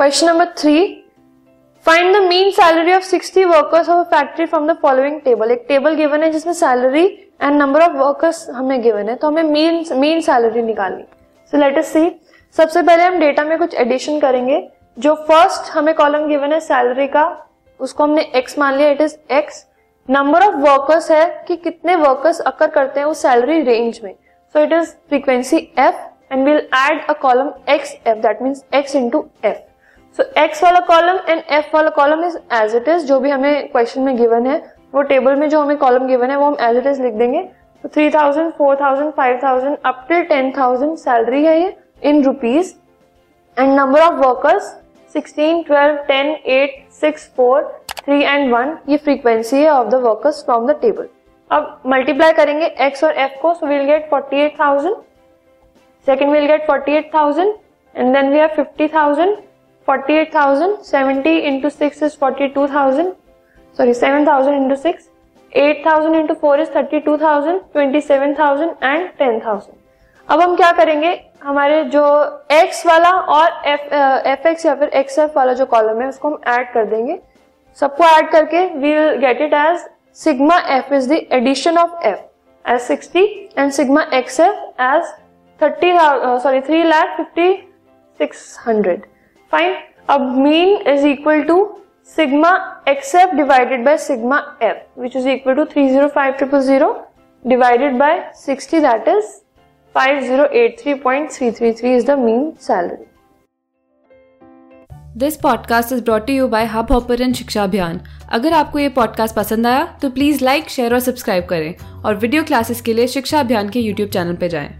Question number three find the mean salary of 60 workers of a factory from the following table एक table given है जिसमें salary and number of workers हमें given है तो हमें mean mean salary निकालनी। So let us सी सबसे पहले हम डेटा में कुछ एडिशन करेंगे। जो फ़र्स्ट हमें कॉलम गिवन है सैलरी का, उसको हमने एक्स मान लिया it is X number of workers है कि कितने वर्कर्स अकर करते हैं उस सैलरी रेंज में। So it is frequency F and will add a column X F that means X into F so X वाला कॉलम एंड एफ़ वाला column is as it is जो भी हमें क्वेश्चन में गिवन है, वो table में जो हमें कॉलम गिवन है, वो हम एज इट इज़ लिख देंगे। Three thousand four thousand five thousand up till ten thousand salary है ये in rupees and number of workers sixteen twelve ten eight six four three and one ये frequency है of the workers from the table अब multiply करेंगे X और F को so will get forty eight thousand second will get forty eight thousand and then we have fifty thousand 48,000, 70 into 6 is 42,000, sorry 7,000 into 6, 8,000 into 4 is 32,000, 27,000 and 10,000. अब हम क्या करेंगे? हमारे जो x वाला और एफ़ एक्स या फिर एक्स एफ़ वाला जो कॉलम है उसको हम ऐड कर देंगे। सबको ऐड करके we will get it as sigma F is the addition of F as 60 and sigma X F as 30 sorry 3 lakh 5600 fine अब mean is equal to sigma X F divided by sigma F which is equal to three zero five triple zero divided by sixty that is five zero eight three point three three three is the mean salary this podcast is brought you by Hubhopper Shiksha Abhiyan अगर आपको ये podcast पसंद आया तो please like share और subscribe करें और video classes के लिए शिक्षा अभियान के यूट्यूब चैनल पर जाएँ।